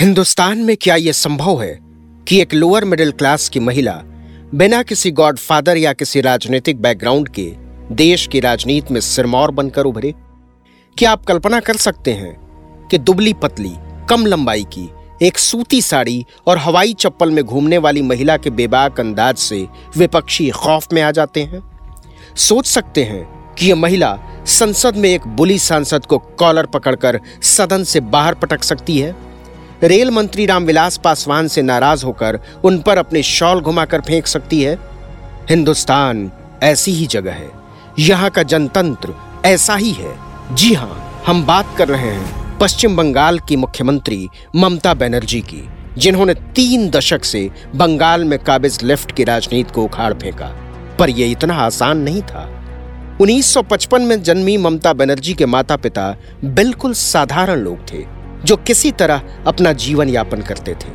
हिंदुस्तान में क्या यह संभव है कि एक लोअर मिडिल क्लास की महिला बिना किसी गॉडफादर या किसी राजनीतिक बैकग्राउंड के देश की राजनीति में सिरमौर बनकर उभरे? क्या आप कल्पना कर सकते हैं कि दुबली पतली, कम लंबाई की, एक सूती साड़ी और हवाई चप्पल में घूमने वाली महिला के बेबाक अंदाज से विपक्षी खौफ में आ जाते हैं? सोच सकते हैं कि यह महिला संसद में एक बुली सांसद को कॉलर पकड़कर सदन से बाहर पटक सकती है? रेल मंत्री रामविलास पासवान से नाराज़ होकर उन पर अपने शॉल घुमाकर फेंक सकती है। हिंदुस्तान ऐसी ही जगह है। यहाँ का जनतंत्र ऐसा ही है। जी हाँ हम बात कर रहे हैं पश्चिम बंगाल की मुख्यमंत्री ममता बनर्जी की, जिन्होंने तीन दशक से बंगाल में काबिज लेफ़्ट की राजनीति को उखाड़ फेंका। पर यह इतना आसान नहीं था। 1955 में जन्मी ममता बनर्जी के माता पिता बिल्कुल साधारण लोग थे। जो किसी तरह अपना जीवन यापन करते थे।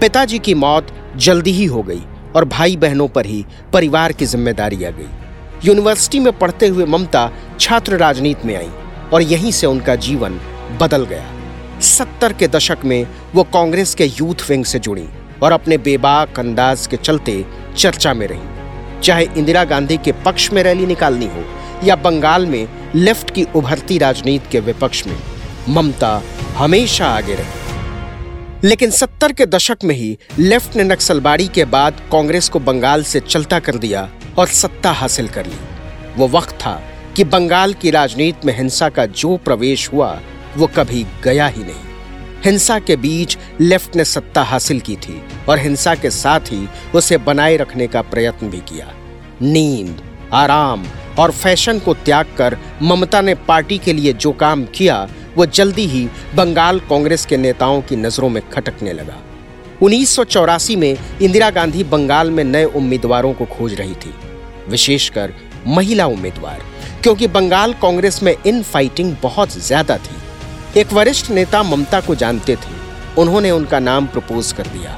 पिताजी की मौत जल्दी ही हो गई और भाई बहनों पर ही परिवार की ज़िम्मेदारी आ गई। यूनिवर्सिटी में पढ़ते हुए ममता छात्र राजनीति में आई और यहीं से उनका जीवन बदल गया। सत्तर के दशक में वो कांग्रेस के यूथ विंग से जुड़ी और अपने बेबाक अंदाज के चलते चर्चा में रही। चाहे इंदिरा गांधी के पक्ष में रैली निकालनी हो या बंगाल में लेफ़्ट की उभरती राजनीति के विपक्ष में ममता हमेशा आगे रहे। लेकिन सत्तर के दशक में ही लेफ़्ट ने नक्सलबाड़ी के बाद कांग्रेस को बंगाल से चलता कर दिया और सत्ता हासिल कर ली। वो वक्त था कि बंगाल की राजनीति में हिंसा का जो प्रवेश हुआ, वो कभी गया ही नहीं। हिंसा के बीच लेफ़्ट ने सत्ता हासिल की थी और हिंसा के साथ ही उसे बनाए रखने का प्रयत्न भी किया। नींद, आराम और फ़ैशन को त्याग कर ममता ने पार्टी के लिए जो काम किया वो जल्दी ही बंगाल कांग्रेस के नेताओं की नज़रों में खटकने लगा। उन्नीस सौ चौरासी में इंदिरा गांधी बंगाल में नए उम्मीदवारों को खोज रही थी, विशेषकर महिला उम्मीदवार, क्योंकि बंगाल कांग्रेस में इन फाइटिंग बहुत ज़्यादा थी। एक वरिष्ठ नेता ममता को जानते थे, उन्होंने उनका नाम प्रपोज कर दिया।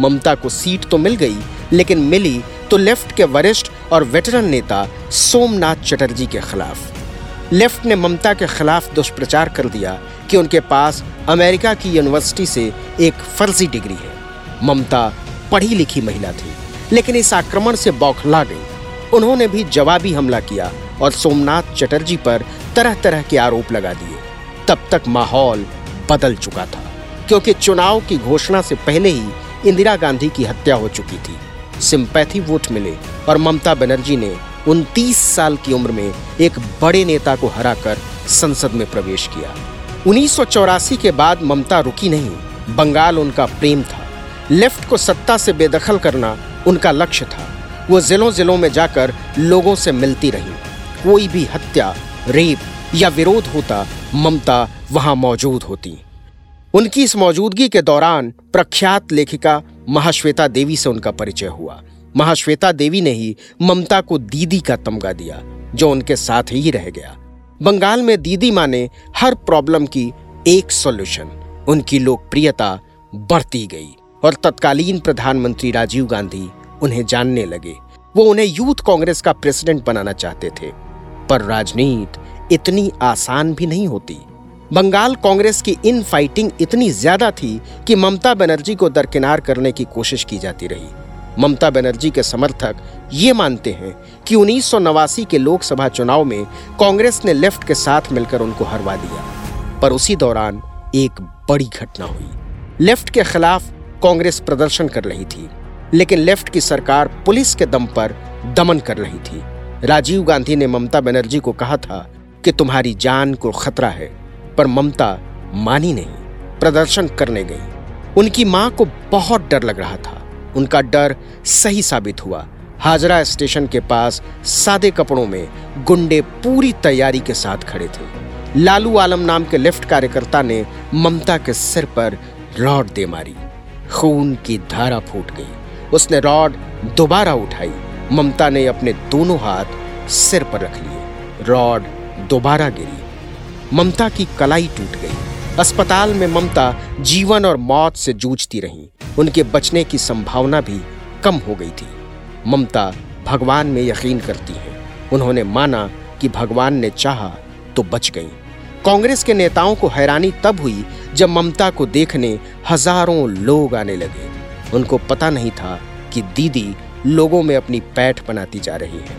ममता को सीट तो मिल गई, लेकिन मिली तो लेफ़्ट के वरिष्ठ और वेटरन नेता सोमनाथ चटर्जी के खिलाफ। लेफ़्ट ने ममता के खिलाफ दुष्प्रचार कर दिया कि उनके पास अमेरिका की यूनिवर्सिटी से एक फर्जी डिग्री है। ममता पढ़ी लिखी महिला थी, लेकिन इस आक्रमण से बौखला गई। उन्होंने भी जवाबी हमला किया और सोमनाथ चटर्जी पर तरह तरह के आरोप लगा दिए। तब तक माहौल बदल चुका था, क्योंकि चुनाव की घोषणा से पहले ही इंदिरा गांधी की हत्या हो चुकी थी। सिंपैथी वोट मिले और ममता बनर्जी ने उनतीस साल की उम्र में एक बड़े नेता को हराकर संसद में प्रवेश किया। उन्नीस के बाद ममता रुकी नहीं। बंगाल उनका प्रेम था। लेफ़्ट को सत्ता से बेदखल करना उनका लक्ष्य था। वो जिलों जिलों में जाकर लोगों से मिलती रही। कोई भी हत्या, रेप या विरोध होता, ममता वहाँ मौजूद होती। उनकी इस मौजूदगी के दौरान प्रख्यात लेखिका महाश्वेता देवी से उनका परिचय हुआ। महाश्वेता देवी ने ही ममता को दीदी का तमगा दिया, जो उनके साथ ही रह गया। बंगाल में दीदी माँ ने हर प्रॉब्लम की एक सॉल्यूशन, उनकी लोकप्रियता बढ़ती गई और तत्कालीन प्रधानमंत्री राजीव गांधी उन्हें जानने लगे। वो उन्हें यूथ कांग्रेस का प्रेसिडेंट बनाना चाहते थे। पर राजनीति इतनी आसान भी नहीं होती। बंगाल कांग्रेस की इन फाइटिंग इतनी ज़्यादा थी कि ममता बनर्जी को दरकिनार करने की कोशिश की जाती रही। ममता बनर्जी के समर्थक ये मानते हैं कि उन्नीस सौ नवासी के लोकसभा चुनाव में कांग्रेस ने लेफ़्ट के साथ मिलकर उनको हरवा दिया। पर उसी दौरान एक बड़ी घटना हुई। लेफ़्ट के खिलाफ कांग्रेस प्रदर्शन कर रही थी, लेकिन लेफ़्ट की सरकार पुलिस के दम पर दमन कर रही थी। राजीव गांधी ने ममता बनर्जी को कहा था कि तुम्हारी जान को खतरा है, पर ममता मानी नहीं, प्रदर्शन करने गई। उनकी माँ को बहुत डर लग रहा था। उनका डर सही साबित हुआ। हाजरा स्टेशन के पास सादे कपड़ों में गुंडे पूरी तैयारी के साथ खड़े थे। लालू आलम नाम के लेफ़्ट कार्यकर्ता ने ममता के सिर पर रॉड दे मारी। खून की धारा फूट गई। उसने रॉड दोबारा उठाई। ममता ने अपने दोनों हाथ सिर पर रख लिए। रॉड दोबारा गिरी। ममता की कलाई टूट गई। अस्पताल में ममता जीवन और मौत से जूझती रहीं। उनके बचने की संभावना भी कम हो गई थी। ममता भगवान में यकीन करती है। उन्होंने माना कि भगवान ने चाहा तो बच गई। कांग्रेस के नेताओं को हैरानी तब हुई जब ममता को देखने हज़ारों लोग आने लगे। उनको पता नहीं था कि दीदी लोगों में अपनी पैठ बनाती जा रही है।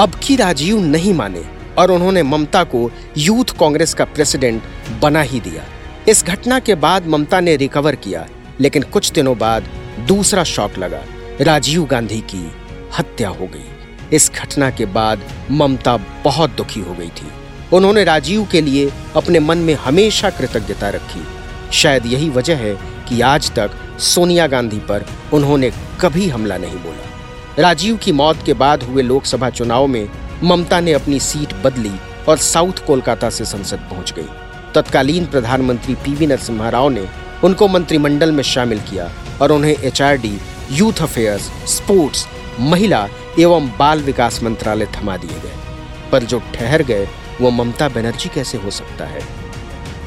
अब की राजीव नहीं माने और उन्होंने ममता को यूथ कांग्रेस का प्रेसिडेंट बना ही दिया। इस घटना के बाद ममता ने रिकवर किया लेकिन कुछ दिनों बाद दूसरा शॉक लगा। राजीव गांधी की हत्या हो गई। इस घटना के बाद ममता बहुत दुखी हो गई थी। उन्होंने राजीव के लिए अपने मन में हमेशा कृतज्ञता रखी। शायद यही वजह है कि आज तक सोनिया गांधी पर उन्होंने कभी हमला नहीं बोला। राजीव की मौत के बाद हुए लोकसभा चुनाव में ममता ने अपनी सीट बदली और साउथ कोलकाता से संसद पहुँच गई। तत्कालीन प्रधानमंत्री पीवी नरसिम्हा राव ने उनको मंत्रिमंडल में शामिल किया और उन्हें एचआरडी, यूथ अफेयर्स, स्पोर्ट्स, महिला एवं बाल विकास मंत्रालय थमा दिए गए। पर जो ठहर गए, वो ममता बनर्जी कैसे हो सकता है?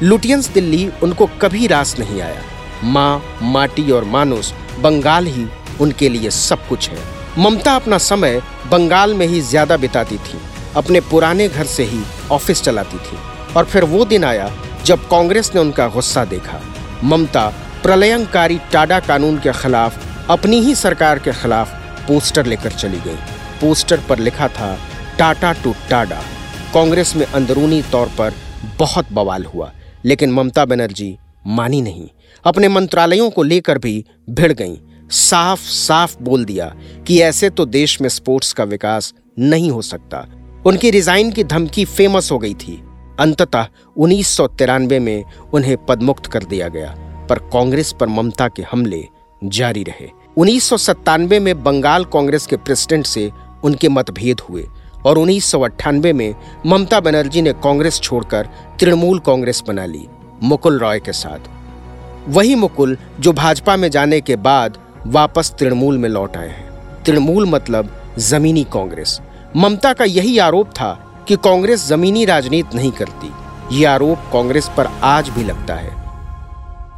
लुटियंस दिल्ली उनको कभी रास नहीं आया। माँ, माटी और मानुस बंगाल ही उनके लिए सब कुछ है। ममता अपना समय बंगाल में ही ज़्यादा बिताती थी। अपने पुराने घर से ही ऑफ़िस चलाती थी। और फिर वो दिन आया जब कांग्रेस ने उनका गुस्सा देखा। ममता प्रलयंकारी टाडा कानून के खिलाफ, अपनी ही सरकार के खिलाफ पोस्टर लेकर चली गई। पोस्टर पर लिखा था, टाटा टू टाडा। कांग्रेस में अंदरूनी तौर पर बहुत बवाल हुआ, लेकिन ममता बनर्जी मानी नहीं। अपने मंत्रालयों को लेकर भी भिड़ गईं। साफ़ साफ़ बोल दिया कि ऐसे तो देश में स्पोर्ट्स का विकास नहीं हो सकता। उनकी रिजाइन की धमकी फ़ेमस हो गई थी। अंततः उन्नीस में उन्हें पदमुक्त कर दिया गया, पर कांग्रेस पर ममता के हमले जारी रहे। उन्नीस में बंगाल कांग्रेस के प्रेसिडेंट से उनके मतभेद हुए, और उन्नीस में ममता बनर्जी ने कांग्रेस छोड़कर तृणमूल कांग्रेस बना ली, मुकुल रॉय के साथ। वही मुकुल जो भाजपा में जाने के बाद वापस तृणमूल में लौट आए हैं। तृणमूल मतलब जमीनी कांग्रेस। ममता का यही आरोप था कि कांग्रेस जमीनी राजनीति नहीं करती। ये आरोप कांग्रेस पर आज भी लगता है।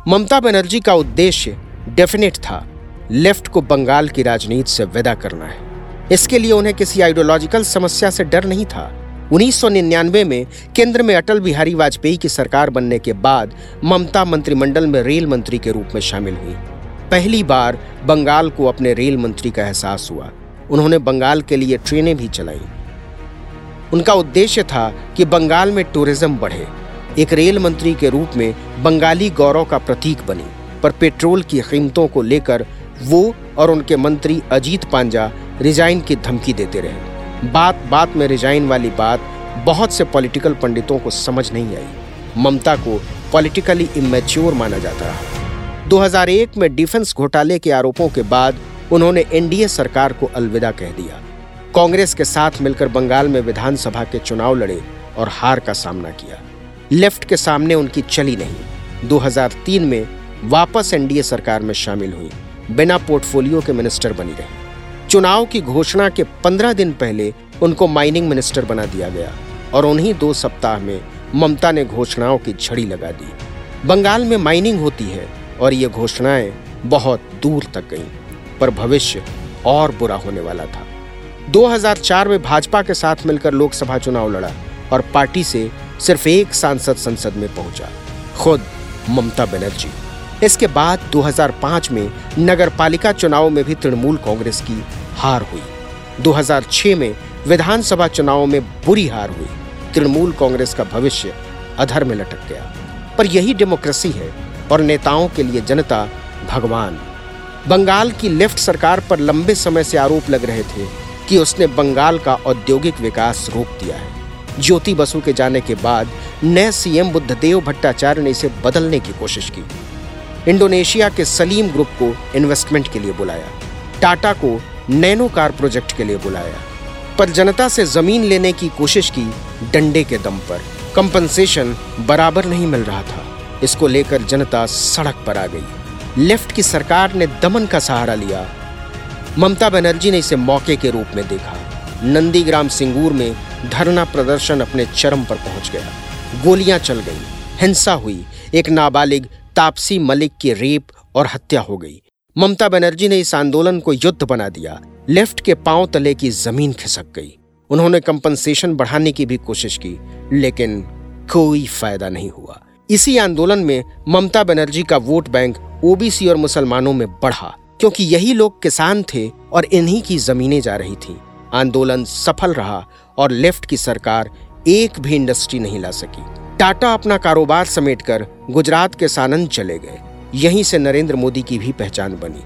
ममता बनर्जी का उद्देश्य डेफिनेट था, लेफ़्ट को बंगाल की राजनीति से विदा करना है। इसके लिए उन्हें किसी आइडियोलॉजिकल समस्या से डर नहीं था। 1999 में केंद्र में अटल बिहारी वाजपेयी की सरकार बनने के बाद ममता मंत्रिमंडल में रेल मंत्री के रूप में शामिल हुई। पहली बार बंगाल को अपने रेल मंत्री का एहसास हुआ। उन्होंने बंगाल के लिए ट्रेनें भी चलाई। उनका उद्देश्य था कि बंगाल में टूरिज़्म बढ़े। एक रेल मंत्री के रूप में बंगाली गौरव का प्रतीक बनी, पर पेट्रोल की कीमतों को लेकर वो और उनके मंत्री अजीत पांजा रिजाइन की धमकी देते रहे। बात बात में रिजाइन वाली बात बहुत से पॉलिटिकल पंडितों को समझ नहीं आई। ममता को पॉलिटिकली इमेच्योर माना जाता रहा। 2001 में डिफेंस घोटाले के आरोपों के बाद उन्होंने एनडीए सरकार को अलविदा कह दिया। कांग्रेस के साथ मिलकर बंगाल में विधानसभा के चुनाव लड़े और हार का सामना किया। लेफ़्ट के सामने उनकी चली नहीं। 2003 में वापस एनडीए सरकार में शामिल हुई। बिना पोर्टफोलियो के मिनिस्टर बनी रही। चुनाव की घोषणा के पंद्रह दिन पहले उनको माइनिंग मिनिस्टर बना दिया गया और उन्हीं दो सप्ताह में ममता ने घोषणाओं की झड़ी लगा दी। बंगाल में माइनिंग होती है और ये घोषणाएँ बहुत दूर तक गईं, पर भविष्य और बुरा होने वाला था। 2004 में भाजपा के साथ मिलकर लोकसभा चुनाव लड़ा और पार्टी से सिर्फ़ एक सांसद संसद में पहुँचा, खुद ममता बनर्जी। इसके बाद 2005 में नगर पालिका चुनाव में भी तृणमूल कांग्रेस की हार हुई। 2006 में विधानसभा चुनाव में बुरी हार हुई। तृणमूल कांग्रेस का भविष्य अधर में लटक गया। पर यही डेमोक्रेसी है और नेताओं के लिए जनता भगवान। बंगाल की लेफ़्ट सरकार पर लंबे समय से आरोप लग रहे थे कि उसने बंगाल का औद्योगिक विकास रोक दिया है। ज्योति बसु के जाने के बाद नए सीएम बुद्धदेव भट्टाचार्य ने इसे बदलने की कोशिश की। इंडोनेशिया के सलीम ग्रुप को इन्वेस्टमेंट के लिए बुलाया। टाटा को नैनो कार प्रोजेक्ट के लिए बुलाया। पर जनता से ज़मीन लेने की कोशिश की डंडे के दम पर। कंपनसेशन बराबर नहीं मिल रहा था। इसको लेकर जनता सड़क पर आ गई। लेफ़्ट की सरकार ने दमन का सहारा लिया। ममता बनर्जी ने इसे मौके के रूप में देखा। नंदीग्राम सिंगूर में धरना प्रदर्शन अपने चरम पर पहुँच गया। गोलियाँ चल गई। हिंसा हुई। एक नाबालिग, तापसी मलिक की रेप और हत्या हो गई। ममता बनर्जी ने इस आंदोलन को युद्ध बना दिया। लेफ़्ट के पाँव तले की ज़मीन खिसक गई। उन्होंने कंपनसेशन बढ़ाने की भी कोशिश की, लेकिन कोई फ़ायदा नहीं हुआ। इसी आंदोलन में ममता बनर्जी का वोट बैंक ओबीसी और मुसलमानों में बढ़ा। क्योंकि यही लोग किसान थे और इन्हीं की जमीनें जा रही थी। आंदोलन सफल रहा और लेफ़्ट की सरकार एक भी इंडस्ट्री नहीं ला सकी। टाटा अपना कारोबार समेटकर गुजरात के सानंद चले गए। यहीं से नरेंद्र मोदी की भी पहचान बनी।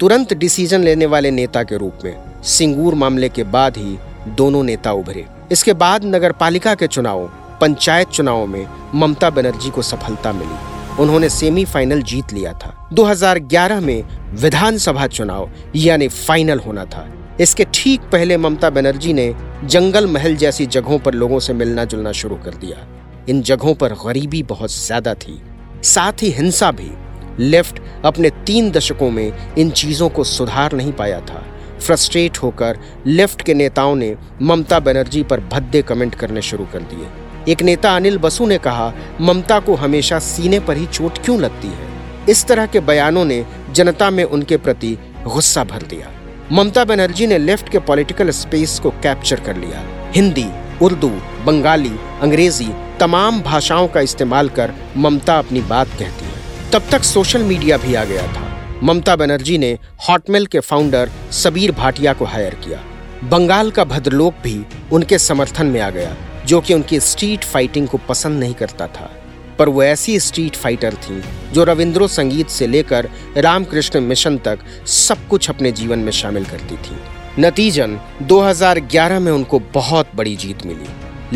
तुरंत डिसीज़न लेने वाले नेता के रूप में सिंगूर मामले के बाद ही दोनों नेता उभरे। इसके बाद नगर पालिका के चुनाव, पंचायत चुनावों में ममता बनर्जी को सफलता मिली। उन्होंने सेमीफाइनल जीत लिया था। 2011 में विधानसभा चुनाव, यानी फाइनल होना था। इसके ठीक पहले ममता बनर्जी ने जंगल महल जैसी जगहों पर लोगों से मिलना जुलना शुरू कर दिया। इन जगहों पर गरीबी बहुत ज़्यादा थी। साथ ही हिंसा भी। लेफ़्ट अपने तीन दशकों में इन चीज़ों को सुधार नहीं पाया था। फ्रस्ट्रेट होकर लेफ़्ट के नेताओं ने ममता बनर्जी पर भद्दे कमेंट करने शुरू कर दिए। एक नेता अनिल बसु ने कहा, ममता को हमेशा सीने पर ही चोट क्यों लगती है? इस तरह के बयानों ने जनता में उनके प्रति गुस्सा भर दिया। ममता बनर्जी ने लेफ़्ट के पॉलिटिकल स्पेस को कैप्चर कर लिया। हिंदी, उर्दू, बंगाली, अंग्रेज़ी तमाम भाषाओं का इस्तेमाल कर ममता अपनी बात कहती है। तब तक सोशल मीडिया भी आ गया था। ममता बनर्जी ने हॉटमेल के फाउंडर सबीर भाटिया को हायर किया। बंगाल का भद्रलोक भी उनके समर्थन में आ गया। जो कि उनकी स्ट्रीट फाइटिंग को पसंद नहीं करता था। पर वो ऐसी स्ट्रीट फाइटर थी, जो रविंद्रो संगीत से लेकर रामकृष्ण मिशन तक सब कुछ अपने जीवन में शामिल करती थी। नतीजन 2011 में उनको बहुत बड़ी जीत मिली।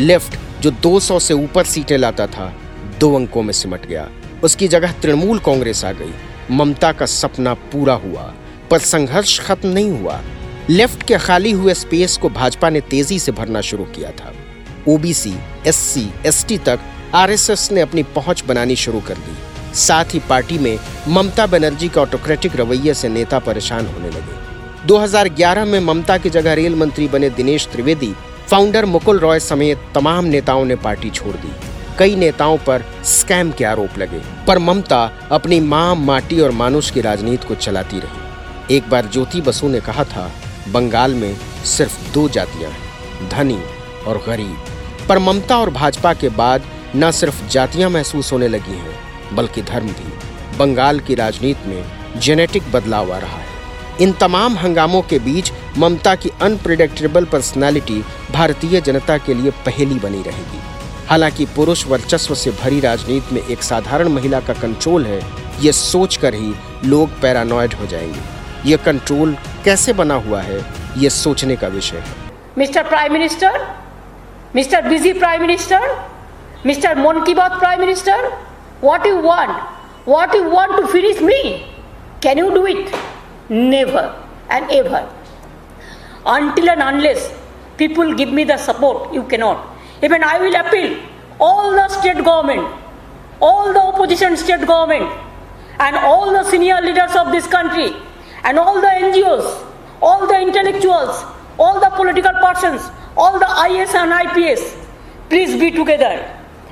लेफ़्ट, जो 200 से ऊपर सीटें लाता था, दो अंकों में सिमट गया। उसकी जगह तृणमूल कांग्रेस आ गई। ममता का सपना पूरा हुआ, पर संघर्ष खत्म नहीं हुआ। लेफ़्ट के खाली हुए स्पेस को भाजपा ने तेज़ी से भरना शुरू किया था। ओबीसी, एससी, एसटी तक आरएसएस ने अपनी पहुँच बनानी शुरू कर दी। साथ ही पार्टी में ममता बनर्जी के ऑटोक्रेटिक रवैये से नेता परेशान होने लगे। 2011 में ममता की जगह रेल मंत्री बने दिनेश त्रिवेदी फाउंडर मुकुल रॉय समेत तमाम नेताओं ने पार्टी छोड़ दी। कई नेताओं पर स्कैम के आरोप लगे, पर ममता अपनी माँ, माटी और मानुष की राजनीति को चलाती रही। एक बार ज्योति बसु ने कहा था, बंगाल में सिर्फ़ दो जातियाँ हैं, धनी और गरीब। पर ममता और भाजपा के बाद न सिर्फ़ जातियाँ महसूस होने लगी हैं, बल्कि धर्म भी। बंगाल की राजनीति में जेनेटिक बदलाव आ रहा है। इन तमाम हंगामों के बीच ममता की अनप्रिडिक्टेबल पर्सनालिटी भारतीय जनता के लिए पहली बनी रहेगी। हालाँकि पुरुष वर्चस्व से भरी राजनीति में एक साधारण महिला का कंट्रोल है, ये सोचकर ही लोग पैरानॉइड हो जाएँगे। ये कंट्रोल कैसे बना हुआ है, ये सोचने का विषय है। Mister prime minister Mr. Busy Prime Minister, Mr. Mon Ki Prime Minister, what you want? What you want to finish me? Can you do it? Never and ever. Until and unless people give me the support, you cannot. Even I will appeal all the state government, all the opposition state government, and all the senior leaders of this country, and all the NGOs, all the intellectuals, all the political persons all the IS and IPS, please be together.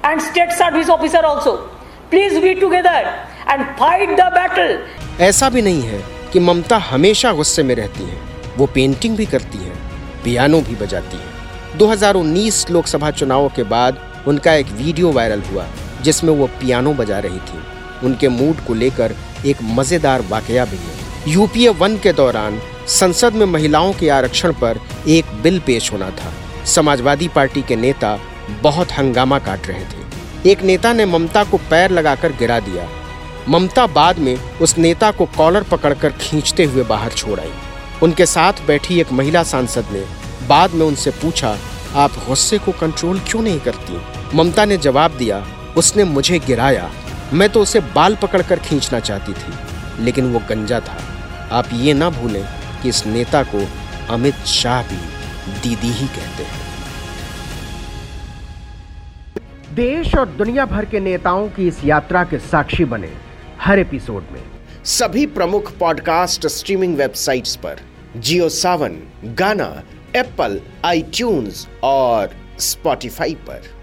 And state service officer also, please be together and fight the battle. ऐसा भी नहीं है कि ममता हमेशा गुस्से में रहती है वो पेंटिंग भी करती है पियानो भी बजाती है 2019 लोकसभा चुनावों के बाद उनका एक वीडियो वायरल हुआ जिसमें वो पियानो बजा रही थी उनके मूड को लेकर एक मज़ेदार वाकया भी है यूपीए वन के दौरान संसद में महिलाओं के आरक्षण पर एक बिल पेश होना था। समाजवादी पार्टी के नेता बहुत हंगामा काट रहे थे। एक नेता ने ममता को पैर लगाकर गिरा दिया। ममता बाद में उस नेता को कॉलर पकड़कर खींचते हुए बाहर छोड़ आई। उनके साथ बैठी एक महिला सांसद ने बाद में उनसे पूछा, आप गुस्से को कंट्रोल क्यों नहीं करती? ममता ने जवाब दिया, उसने मुझे गिराया। मैं तो उसे बाल पकड़कर खींचना चाहती थी, लेकिन वो गंजा था। आप ये ना भूलें कि इस नेता को अमित शाह भी दीदी ही कहते हैं। देश और दुनिया भर के नेताओं की इस यात्रा के साक्षी बने हर एपिसोड में। सभी प्रमुख पॉडकास्ट स्ट्रीमिंग वेबसाइट्स पर जियो सावन गाना एप्पल आई और स्पॉटिफाई पर।